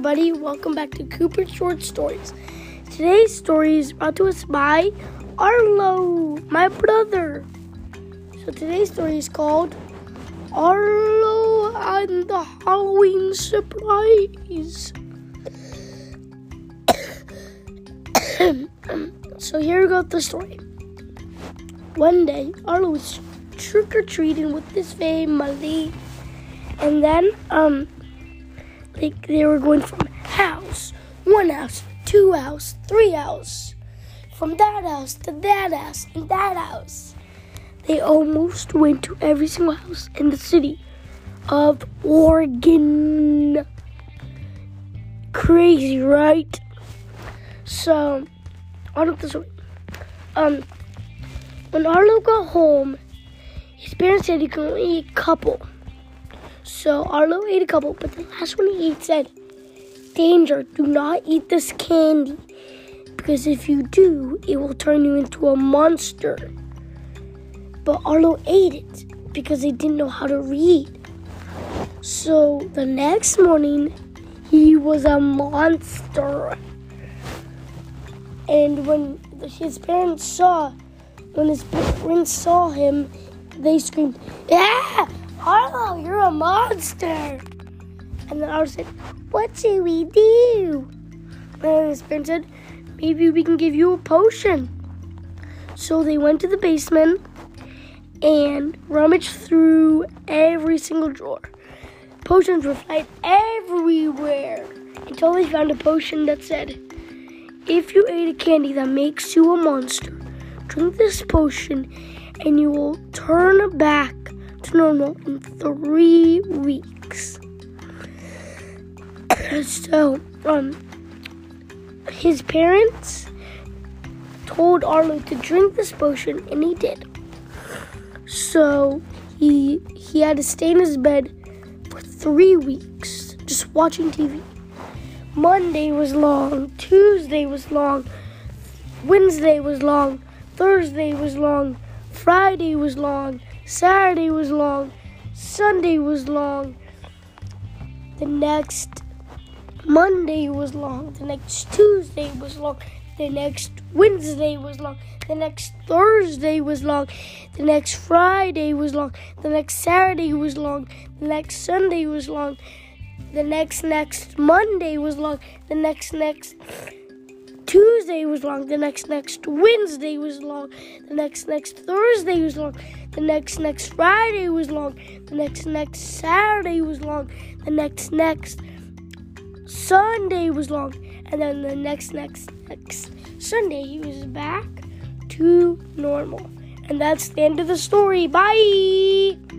everybody. Welcome back to Cooper Short Stories. Today's story is brought to us by Arlo, my brother. So today's story is called Arlo and the Halloween Surprise. so here we go with the story. One day, Arlo was trick or treating with his family, and then um like they were going from house, one house, two house, three house, from that house to that house and that house. They almost went to every single house in the city of Oregon. Crazy, right? So, on with the story. Um, when Arlo got home, his parents said he could only eat a couple. So Arlo ate a couple, but the last one he ate said, Danger, do not eat this candy. Because if you do, it will turn you into a monster. But Arlo ate it because he didn't know how to read. So the next morning, he was a monster. And when his parents saw, when his parents saw him, they screamed, Yeah! Arlo, you're a monster. And then Arlo said, What should we do? And his parents said, Maybe we can give you a potion. So they went to the basement and rummaged through every single drawer. Potions were flying everywhere until they found a potion that said, If you ate a candy that makes you a monster, drink this potion and you will turn back to normal in three weeks. so, um, his parents told Arlo to drink this potion, and he did. So he he had to stay in his bed for three weeks, just watching TV. Monday was long, Tuesday was long, Wednesday was long, Thursday was long, Friday was long, Saturday was long, Sunday was long, the next Monday was long, the next Tuesday was long, the next Wednesday was long, the next Thursday was long, the next Friday was long, the next Saturday was long, the next Sunday was long, the next next Monday was long, the next next Tuesday was long, the next next Wednesday was long, the next next Thursday was long, the next next Friday was long, the next next Saturday was long, the next next Sunday was long, and then the next next next Sunday he was back to normal. And that's the end of the story. Bye.